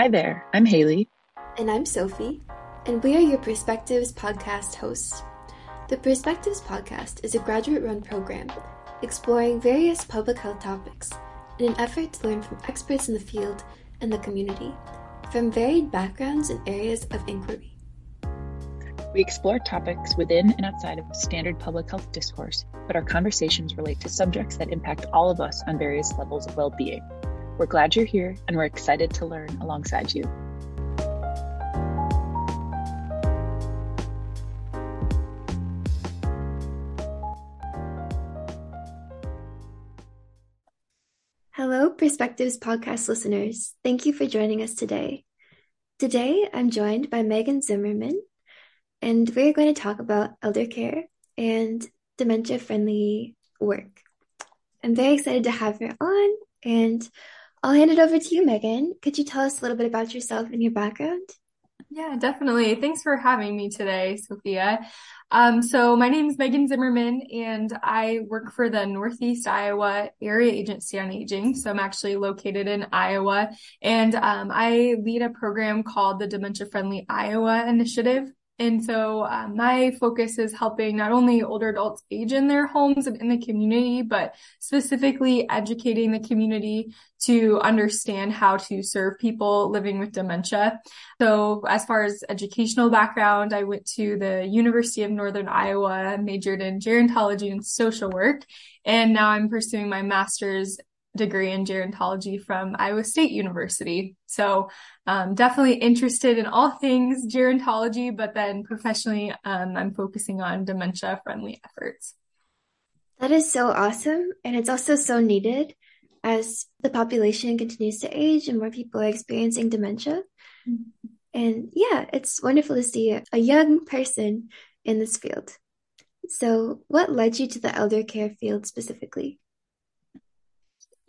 Hi there, I'm Haley. And I'm Sophie, and we are your Perspectives podcast hosts. The Perspectives podcast is a graduate run program exploring various public health topics in an effort to learn from experts in the field and the community from varied backgrounds and areas of inquiry. We explore topics within and outside of standard public health discourse, but our conversations relate to subjects that impact all of us on various levels of well being. We're glad you're here and we're excited to learn alongside you. Hello, Perspectives podcast listeners. Thank you for joining us today. Today, I'm joined by Megan Zimmerman, and we're going to talk about elder care and dementia friendly work. I'm very excited to have her on, and I'll hand it over to you, Megan. Could you tell us a little bit about yourself and your background? Yeah, definitely. Thanks for having me today, Sophia. Um, so my name is Megan Zimmerman and I work for the Northeast Iowa Area Agency on Aging. So I'm actually located in Iowa and um, I lead a program called the Dementia Friendly Iowa Initiative. And so uh, my focus is helping not only older adults age in their homes and in the community, but specifically educating the community to understand how to serve people living with dementia. So as far as educational background, I went to the University of Northern Iowa, majored in gerontology and social work. And now I'm pursuing my master's degree in gerontology from Iowa State University. So um, definitely interested in all things gerontology, but then professionally, um, I'm focusing on dementia friendly efforts. That is so awesome. And it's also so needed as the population continues to age and more people are experiencing dementia. Mm-hmm. And yeah, it's wonderful to see a young person in this field. So, what led you to the elder care field specifically?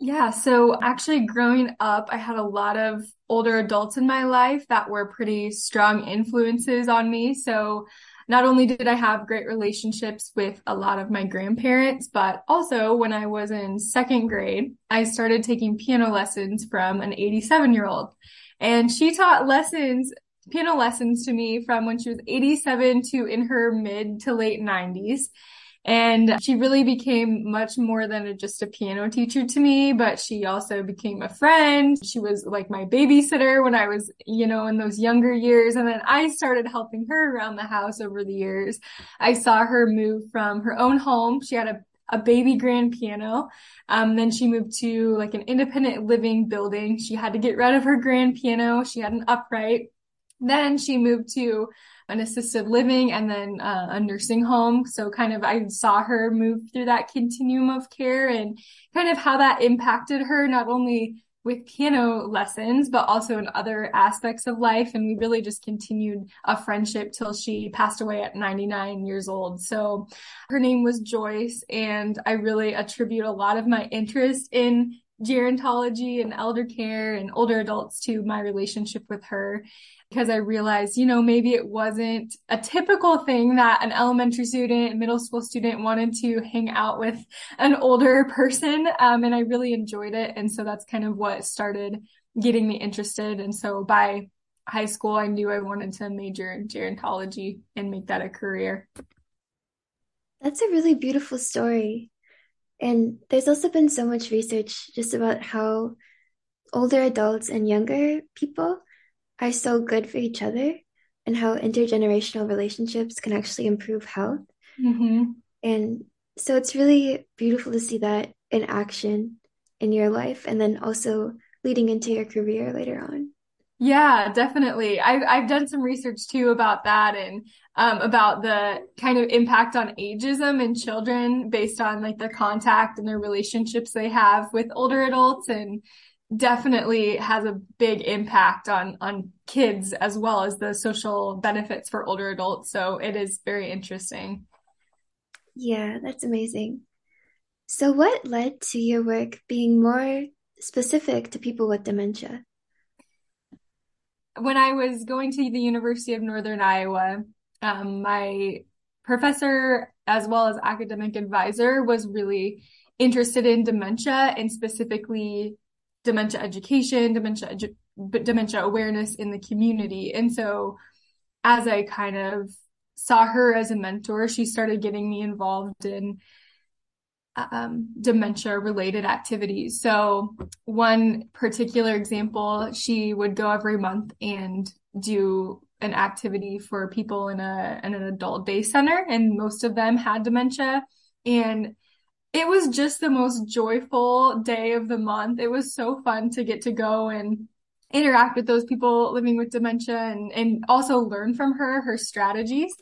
Yeah, so actually growing up, I had a lot of older adults in my life that were pretty strong influences on me. So not only did I have great relationships with a lot of my grandparents, but also when I was in second grade, I started taking piano lessons from an 87 year old. And she taught lessons, piano lessons to me from when she was 87 to in her mid to late 90s. And she really became much more than just a piano teacher to me, but she also became a friend. She was like my babysitter when I was, you know, in those younger years. And then I started helping her around the house over the years. I saw her move from her own home. She had a a baby grand piano. Um, then she moved to like an independent living building. She had to get rid of her grand piano. She had an upright. Then she moved to an assisted living and then uh, a nursing home. So kind of I saw her move through that continuum of care and kind of how that impacted her, not only with piano lessons, but also in other aspects of life. And we really just continued a friendship till she passed away at 99 years old. So her name was Joyce. And I really attribute a lot of my interest in gerontology and elder care and older adults to my relationship with her because I realized, you know, maybe it wasn't a typical thing that an elementary student, middle school student wanted to hang out with an older person. Um, and I really enjoyed it. And so that's kind of what started getting me interested. And so by high school, I knew I wanted to major in gerontology and make that a career. That's a really beautiful story. And there's also been so much research just about how older adults and younger people are so good for each other and how intergenerational relationships can actually improve health. Mm-hmm. And so it's really beautiful to see that in action in your life and then also leading into your career later on. Yeah, definitely. I've I've done some research too about that and um, about the kind of impact on ageism in children based on like the contact and their relationships they have with older adults and definitely has a big impact on on kids as well as the social benefits for older adults. So it is very interesting. Yeah that's amazing. So what led to your work being more specific to people with dementia when i was going to the university of northern iowa um, my professor as well as academic advisor was really interested in dementia and specifically dementia education, dementia edu- dementia awareness in the community. And so as I kind of saw her as a mentor, she started getting me involved in um, dementia related activities. So, one particular example, she would go every month and do an activity for people in a in an adult day center, and most of them had dementia. And it was just the most joyful day of the month. It was so fun to get to go and interact with those people living with dementia and, and also learn from her her strategies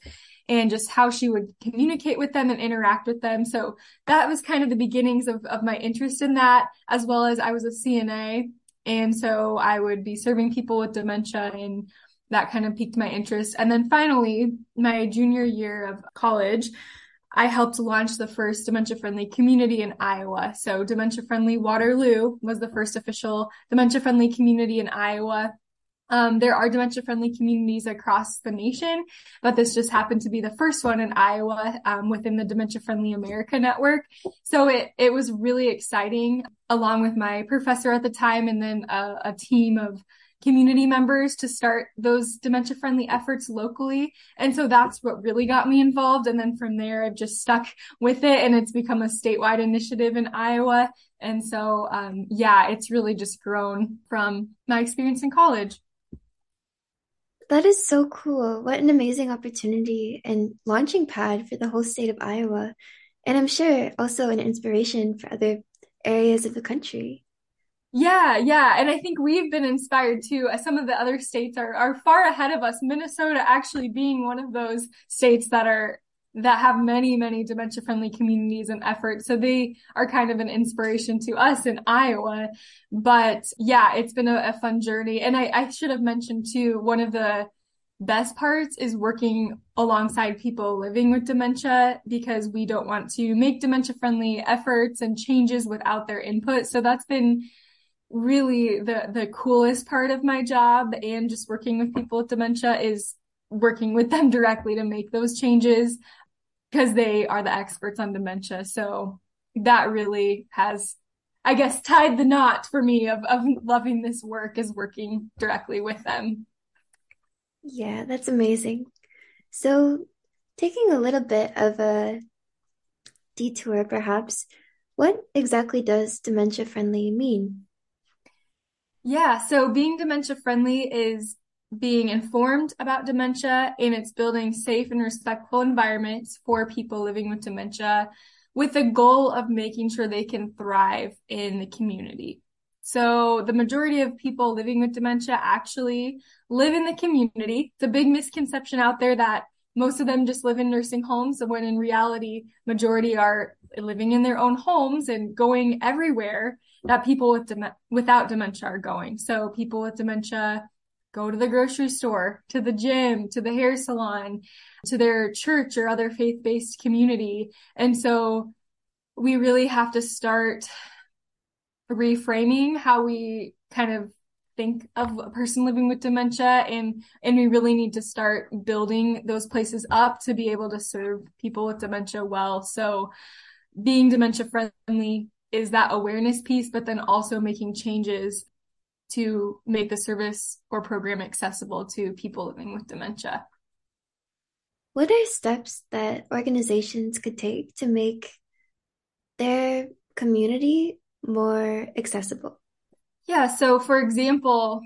and just how she would communicate with them and interact with them. So that was kind of the beginnings of, of my interest in that, as well as I was a CNA. And so I would be serving people with dementia and that kind of piqued my interest. And then finally, my junior year of college, I helped launch the first dementia friendly community in Iowa. So dementia friendly Waterloo was the first official dementia friendly community in Iowa. Um, there are dementia friendly communities across the nation, but this just happened to be the first one in Iowa um, within the Dementia Friendly America Network. So it, it was really exciting along with my professor at the time and then a, a team of community members to start those dementia friendly efforts locally. And so that's what really got me involved. And then from there, I've just stuck with it and it's become a statewide initiative in Iowa. And so, um, yeah, it's really just grown from my experience in college. That is so cool. What an amazing opportunity and launching pad for the whole state of Iowa. And I'm sure also an inspiration for other areas of the country. Yeah, yeah. And I think we've been inspired too. As Some of the other states are, are far ahead of us. Minnesota actually being one of those states that are that have many, many dementia friendly communities and efforts. So they are kind of an inspiration to us in Iowa. But yeah, it's been a, a fun journey. And I, I should have mentioned too, one of the best parts is working alongside people living with dementia because we don't want to make dementia friendly efforts and changes without their input. So that's been really the the coolest part of my job and just working with people with dementia is working with them directly to make those changes because they are the experts on dementia. So that really has, I guess, tied the knot for me of, of loving this work is working directly with them. Yeah, that's amazing. So, taking a little bit of a detour, perhaps, what exactly does dementia friendly mean? Yeah, so being dementia friendly is being informed about dementia and it's building safe and respectful environments for people living with dementia with the goal of making sure they can thrive in the community. So the majority of people living with dementia actually live in the community. It's a big misconception out there that most of them just live in nursing homes when in reality majority are living in their own homes and going everywhere that people with dem- without dementia are going. So people with dementia go to the grocery store, to the gym, to the hair salon, to their church or other faith based community. And so we really have to start reframing how we kind of think of a person living with dementia and and we really need to start building those places up to be able to serve people with dementia well so being dementia friendly is that awareness piece but then also making changes to make the service or program accessible to people living with dementia. What are steps that organizations could take to make their community more accessible? Yeah, so for example,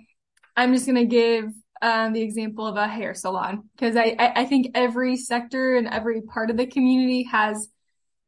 I'm just going to give um, the example of a hair salon because I, I, I think every sector and every part of the community has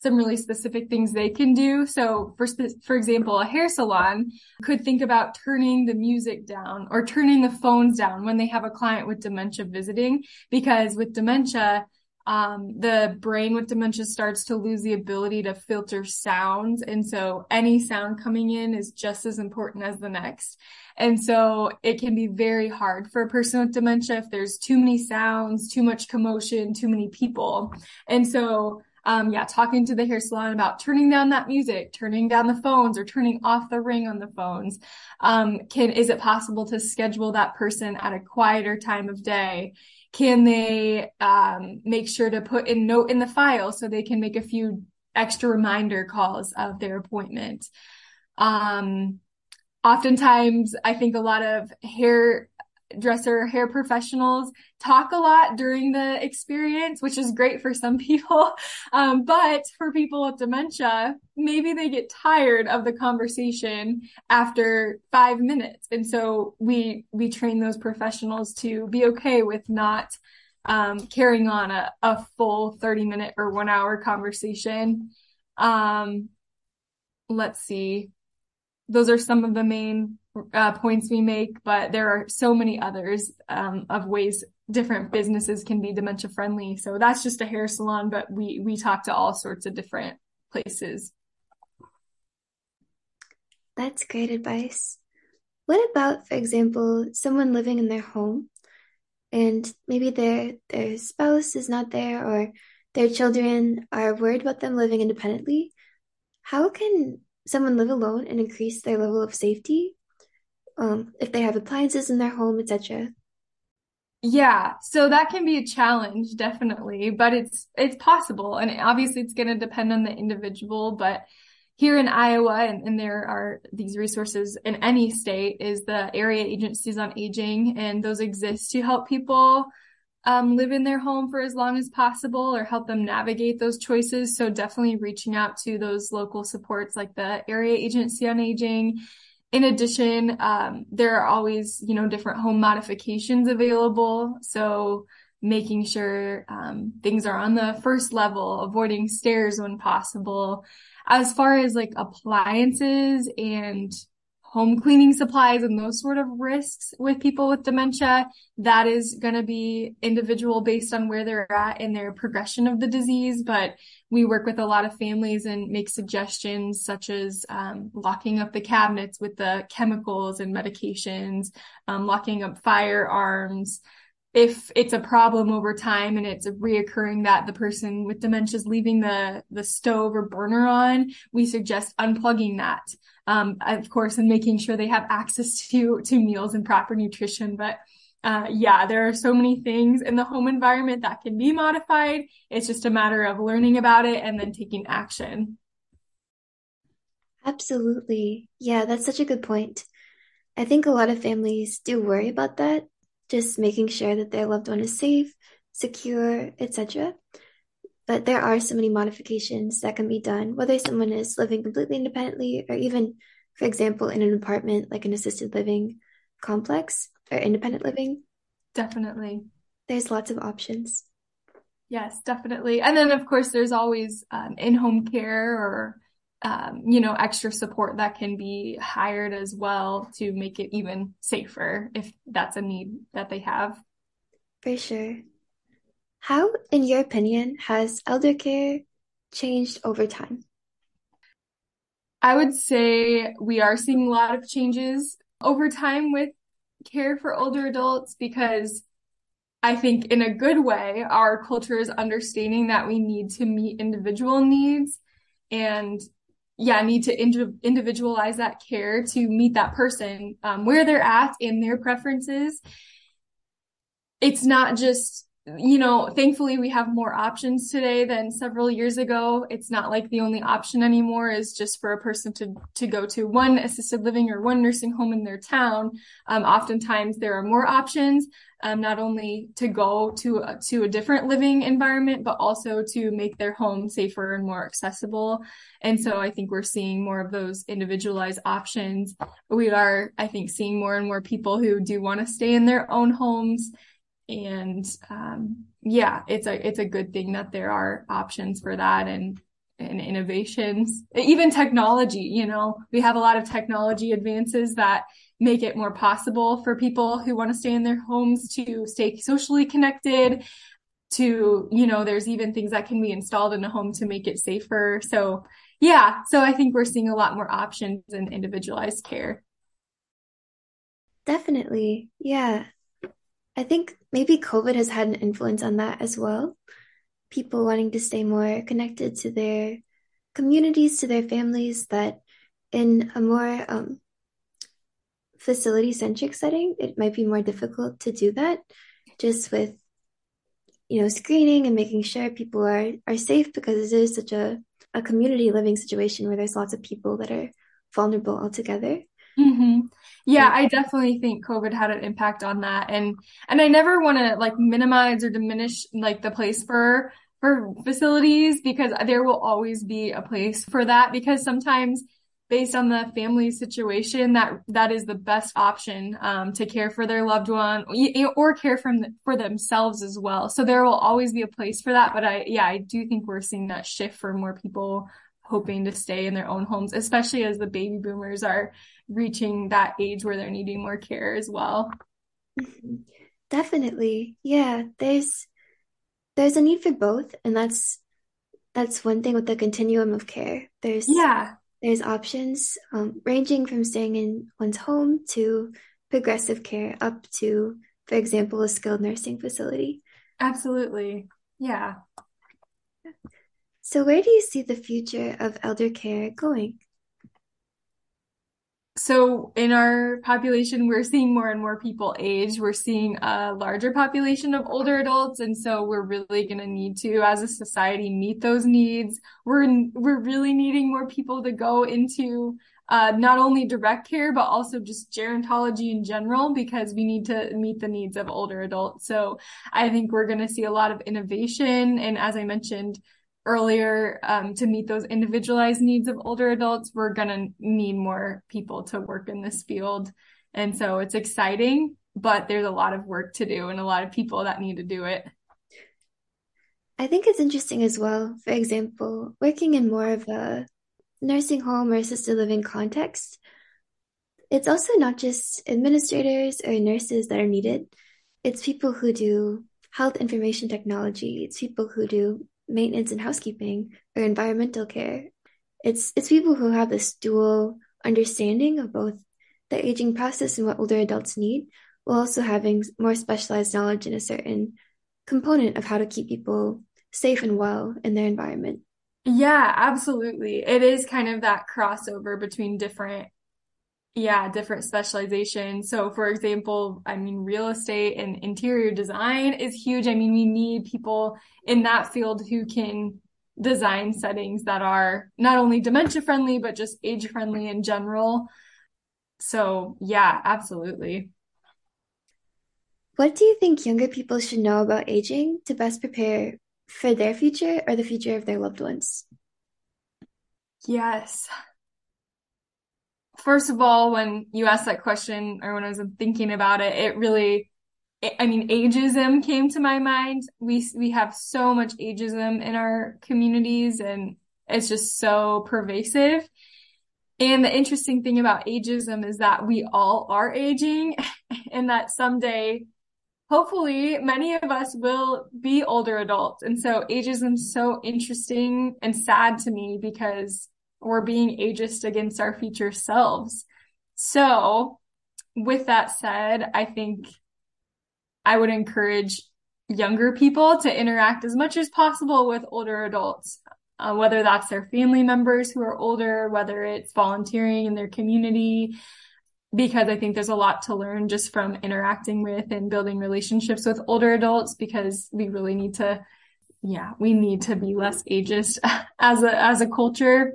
some really specific things they can do. So for, for example, a hair salon could think about turning the music down or turning the phones down when they have a client with dementia visiting, because with dementia, um, the brain with dementia starts to lose the ability to filter sounds. And so any sound coming in is just as important as the next. And so it can be very hard for a person with dementia if there's too many sounds, too much commotion, too many people. And so um, yeah, talking to the hair salon about turning down that music, turning down the phones or turning off the ring on the phones. Um, can, is it possible to schedule that person at a quieter time of day? Can they, um, make sure to put a note in the file so they can make a few extra reminder calls of their appointment? Um, oftentimes I think a lot of hair dresser hair professionals talk a lot during the experience, which is great for some people. Um, but for people with dementia, maybe they get tired of the conversation after five minutes. And so we, we train those professionals to be okay with not um, carrying on a, a full 30 minute or one hour conversation. Um, let's see. Those are some of the main uh, points we make, but there are so many others um, of ways different businesses can be dementia friendly. So that's just a hair salon, but we we talk to all sorts of different places. That's great advice. What about, for example, someone living in their home and maybe their their spouse is not there or their children are worried about them living independently? How can someone live alone and increase their level of safety um, if they have appliances in their home, etc. Yeah, so that can be a challenge, definitely, but it's it's possible, and obviously it's going to depend on the individual. But here in Iowa, and, and there are these resources in any state, is the area agencies on aging, and those exist to help people um, live in their home for as long as possible or help them navigate those choices. So definitely reaching out to those local supports like the area agency on aging in addition, um, there are always, you know, different home modifications available. So making sure um, things are on the first level, avoiding stairs when possible. As far as like appliances and home cleaning supplies and those sort of risks with people with dementia, that is going to be individual based on where they're at in their progression of the disease. But we work with a lot of families and make suggestions such as um, locking up the cabinets with the chemicals and medications, um, locking up firearms. If it's a problem over time and it's reoccurring that the person with dementia is leaving the, the stove or burner on, we suggest unplugging that um, of course, and making sure they have access to to meals and proper nutrition. But uh, yeah, there are so many things in the home environment that can be modified. It's just a matter of learning about it and then taking action. Absolutely. Yeah, that's such a good point. I think a lot of families do worry about that, just making sure that their loved one is safe, secure, etc. But there are so many modifications that can be done, whether someone is living completely independently or even, for example, in an apartment like an assisted living complex or independent living. Definitely. There's lots of options. Yes, definitely. And then, of course, there's always um, in home care or, um, you know, extra support that can be hired as well to make it even safer if that's a need that they have. For sure. How, in your opinion, has elder care changed over time? I would say we are seeing a lot of changes over time with care for older adults because I think in a good way, our culture is understanding that we need to meet individual needs and yeah, I need to ind- individualize that care to meet that person um, where they're at in their preferences. It's not just you know, thankfully we have more options today than several years ago. It's not like the only option anymore is just for a person to to go to one assisted living or one nursing home in their town. Um, oftentimes there are more options, um, not only to go to a, to a different living environment, but also to make their home safer and more accessible. And so I think we're seeing more of those individualized options. We are, I think, seeing more and more people who do want to stay in their own homes and um, yeah, it's a it's a good thing that there are options for that and and innovations, even technology. You know, we have a lot of technology advances that make it more possible for people who want to stay in their homes to stay socially connected. To you know, there's even things that can be installed in a home to make it safer. So yeah, so I think we're seeing a lot more options in individualized care. Definitely. Yeah. I think maybe COVID has had an influence on that as well. People wanting to stay more connected to their communities, to their families, that in a more um, facility centric setting, it might be more difficult to do that just with, you know, screening and making sure people are, are safe because it is such a, a community living situation where there's lots of people that are vulnerable altogether. Mm-hmm. Yeah, I definitely think COVID had an impact on that. And and I never want to like minimize or diminish like the place for for facilities because there will always be a place for that because sometimes based on the family situation that that is the best option um, to care for their loved one or care from for themselves as well so there will always be a place for that but i yeah i do think we're seeing that shift for more people hoping to stay in their own homes especially as the baby boomers are reaching that age where they're needing more care as well mm-hmm. definitely yeah there's there's a need for both and that's that's one thing with the continuum of care there's yeah there's options um, ranging from staying in one's home to progressive care up to, for example, a skilled nursing facility. Absolutely. Yeah. So, where do you see the future of elder care going? so in our population, we're seeing more and more people age. We're seeing a larger population of older adults. And so we're really going to need to, as a society, meet those needs. We're, we're really needing more people to go into uh, not only direct care, but also just gerontology in general, because we need to meet the needs of older adults. So I think we're going to see a lot of innovation. And as I mentioned, earlier um, to meet those individualized needs of older adults, we're going to need more people to work in this field. And so it's exciting, but there's a lot of work to do and a lot of people that need to do it. I think it's interesting as well. For example, working in more of a nursing home or assisted living context, it's also not just administrators or nurses that are needed. It's people who do health information technology. It's people who do maintenance and housekeeping or environmental care. It's it's people who have this dual understanding of both the aging process and what older adults need, while also having more specialized knowledge in a certain component of how to keep people safe and well in their environment. Yeah, absolutely. It is kind of that crossover between different yeah, different specializations So for example, I mean, real estate and interior design is huge. I mean, we need people in that field who can design settings that are not only dementia friendly, but just age friendly in general. So yeah, absolutely. What do you think younger people should know about aging to best prepare for their future or the future of their loved ones? Yes first of all, when you asked that question or when I was thinking about it, it really, it, I mean, ageism came to my mind. We, we have so much ageism in our communities and it's just so pervasive. And the interesting thing about ageism is that we all are aging and that someday, hopefully many of us will be older adults. And so ageism is so interesting and sad to me because we're being ageist against our future selves. So, with that said, I think I would encourage younger people to interact as much as possible with older adults, uh, whether that's their family members who are older, whether it's volunteering in their community, because I think there's a lot to learn just from interacting with and building relationships with older adults because we really need to yeah, we need to be less ageist as a as a culture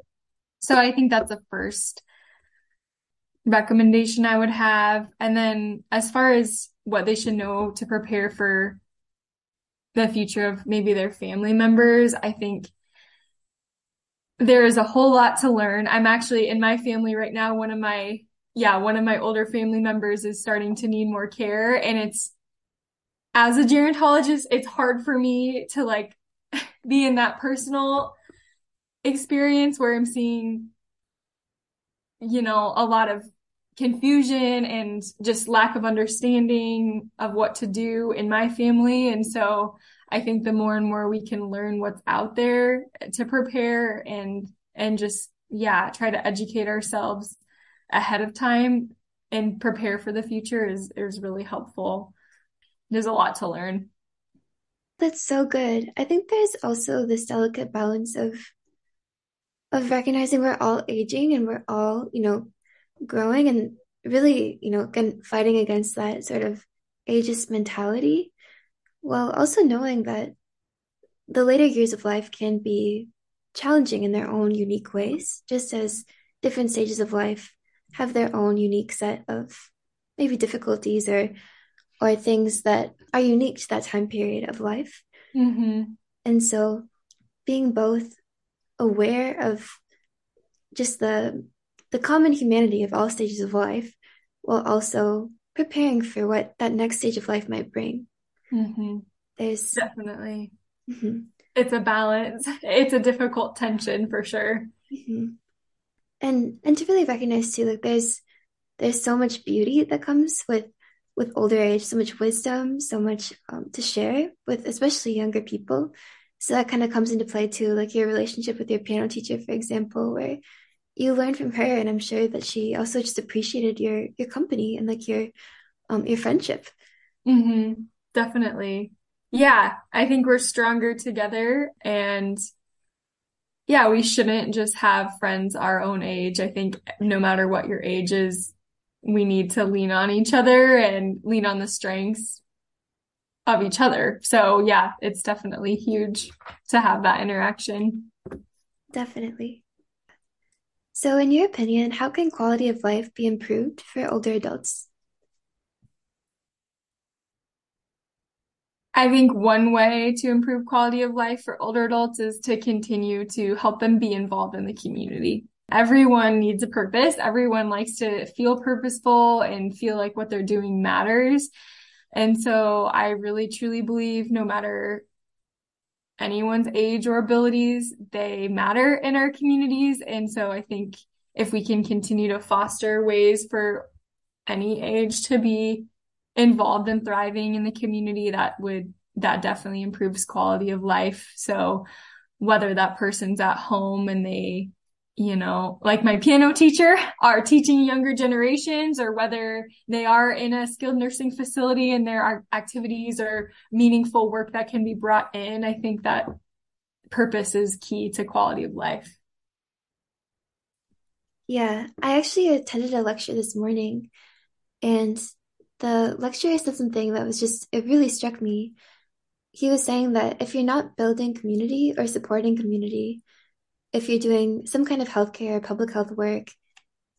so I think that's the first recommendation I would have. And then as far as what they should know to prepare for the future of maybe their family members, I think there is a whole lot to learn. I'm actually in my family right now, one of my, yeah, one of my older family members is starting to need more care. And it's, as a gerontologist, it's hard for me to like be in that personal experience where I'm seeing, you know, a lot of confusion and just lack of understanding of what to do in my family. And so I think the more and more we can learn what's out there to prepare and, and just, yeah, try to educate ourselves ahead of time and prepare for the future is, is really helpful. There's a lot to learn. That's so good. I think there's also this delicate balance of of recognizing we're all aging and we're all, you know, growing and really, you know, fighting against that sort of ageist mentality while also knowing that the later years of life can be challenging in their own unique ways, just as different stages of life have their own unique set of maybe difficulties or or things that are unique to that time period of life. Mm-hmm. And so being both aware of just the the common humanity of all stages of life while also preparing for what that next stage of life might bring. Mm-hmm. There's definitely mm-hmm. it's a balance. It's a difficult tension for sure. Mm-hmm. And and to really recognize too, like there's there's so much beauty that comes with with older age, so much wisdom, so much um, to share with especially younger people. So that kind of comes into play too, like your relationship with your piano teacher, for example, where you learned from her, and I'm sure that she also just appreciated your your company and like your um your friendship. Mm-hmm. Definitely. Yeah, I think we're stronger together and yeah, we shouldn't just have friends our own age. I think no matter what your age is, we need to lean on each other and lean on the strengths of each other. So yeah, it's definitely huge to have that interaction. Definitely. So in your opinion, how can quality of life be improved for older adults? I think one way to improve quality of life for older adults is to continue to help them be involved in the community. Everyone needs a purpose. Everyone likes to feel purposeful and feel like what they're doing matters. And so I really truly believe no matter anyone's age or abilities, they matter in our communities. And so I think if we can continue to foster ways for any age to be involved and thriving in the community, that would, that definitely improves quality of life. So whether that person's at home and they, you know, like my piano teacher are teaching younger generations or whether they are in a skilled nursing facility and there are activities or meaningful work that can be brought in. I think that purpose is key to quality of life. Yeah, I actually attended a lecture this morning and the lecturer said something that was just, it really struck me. He was saying that if you're not building community or supporting community, if you're doing some kind of healthcare or public health work,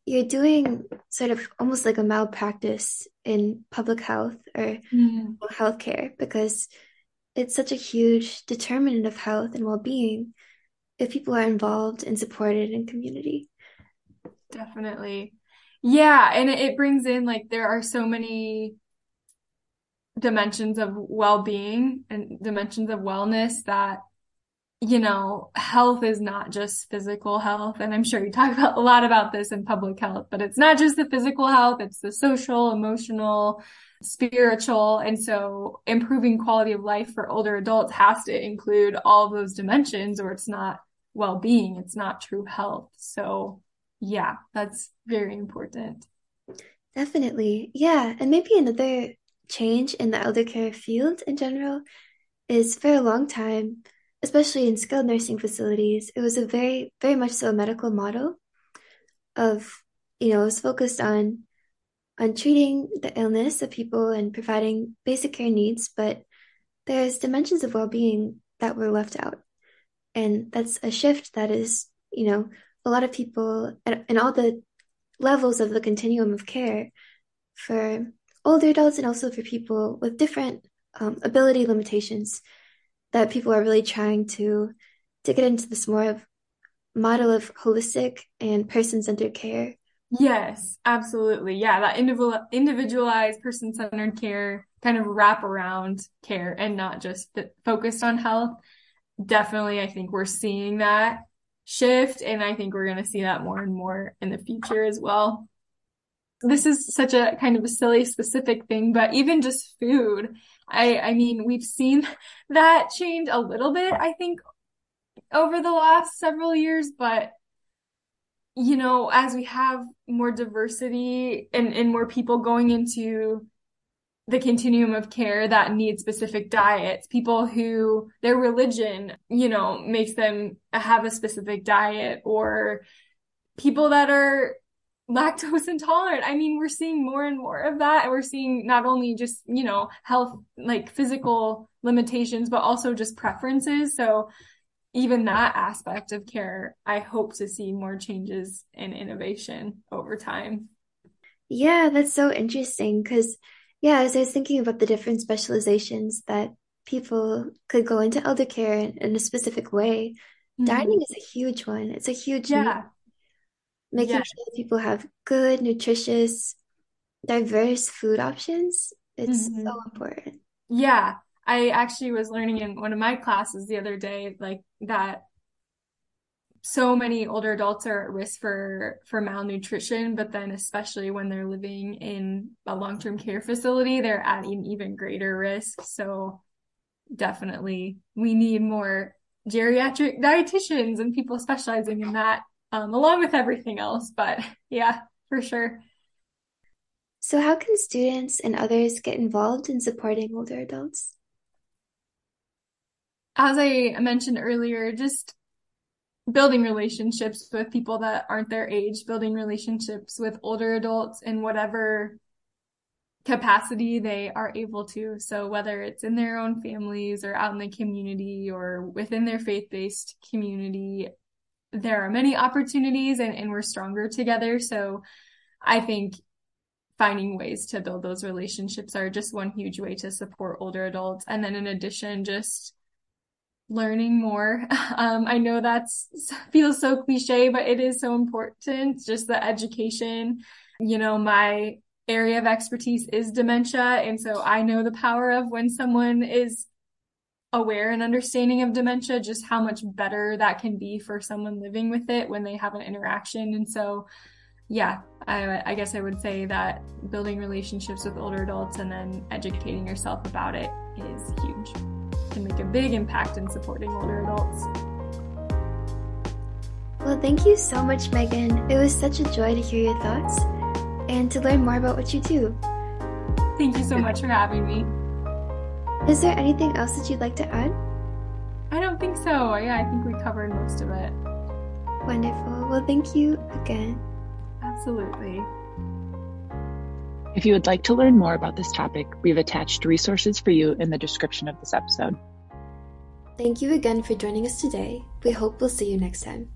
you're doing sort of almost like a malpractice in public health or mm. healthcare because it's such a huge determinant of health and well-being if people are involved and supported in community. Definitely. Yeah, and it brings in like there are so many dimensions of well-being and dimensions of wellness that you know, health is not just physical health. And I'm sure you talk about a lot about this in public health, but it's not just the physical health, it's the social, emotional, spiritual. And so improving quality of life for older adults has to include all of those dimensions or it's not well-being. It's not true health. So yeah, that's very important. Definitely. Yeah. And maybe another change in the elder care field in general is for a long time, especially in skilled nursing facilities, it was a very, very much so a medical model of, you know, it was focused on on treating the illness of people and providing basic care needs, but there's dimensions of well-being that were left out. And that's a shift that is, you know, a lot of people and all the levels of the continuum of care for older adults and also for people with different um, ability limitations that people are really trying to to get into this more of model of holistic and person-centered care yes absolutely yeah that individual individualized person-centered care kind of wrap around care and not just focused on health definitely i think we're seeing that shift. And I think we're going to see that more and more in the future as well. This is such a kind of a silly specific thing, but even just food, I, I mean, we've seen that change a little bit, I think, over the last several years, but you know, as we have more diversity and, and more people going into the continuum of care that need specific diets, people who their religion, you know, makes them have a specific diet or people that are lactose intolerant. I mean, we're seeing more and more of that. And we're seeing not only just, you know, health, like physical limitations, but also just preferences. So even that aspect of care, I hope to see more changes and innovation over time. Yeah, that's so interesting because, yeah, as I was thinking about the different specializations that people could go into elder care in, in a specific way, mm-hmm. dining is a huge one. It's a huge yeah. Making yeah. sure that people have good, nutritious, diverse food options. It's mm-hmm. so important. Yeah. I actually was learning in one of my classes the other day, like that so many older adults are at risk for for malnutrition but then especially when they're living in a long-term care facility they're at an even greater risk so definitely we need more geriatric dietitians and people specializing in that um, along with everything else but yeah for sure so how can students and others get involved in supporting older adults as i mentioned earlier just building relationships with people that aren't their age, building relationships with older adults in whatever capacity they are able to. So whether it's in their own families or out in the community or within their faith-based community, there are many opportunities and, and we're stronger together. So I think finding ways to build those relationships are just one huge way to support older adults. And then in addition, just learning more. Um, I know that's feels so cliche, but it is so important. Just the education. You know, my area of expertise is dementia. And so I know the power of when someone is aware and understanding of dementia, just how much better that can be for someone living with it when they have an interaction. And so, yeah, I, I guess I would say that building relationships with older adults and then educating yourself about it is huge can make a big impact in supporting older adults. Well, thank you so much, Megan. It was such a joy to hear your thoughts and to learn more about what you do. Thank you so much for having me. Is there anything else that you'd like to add? I don't think so. Yeah, I think we covered most of it. Wonderful. Well, thank you again. Absolutely. If you would like to learn more about this topic, we've attached resources for you in the description of this episode. Thank you again for joining us today. We hope we'll see you next time.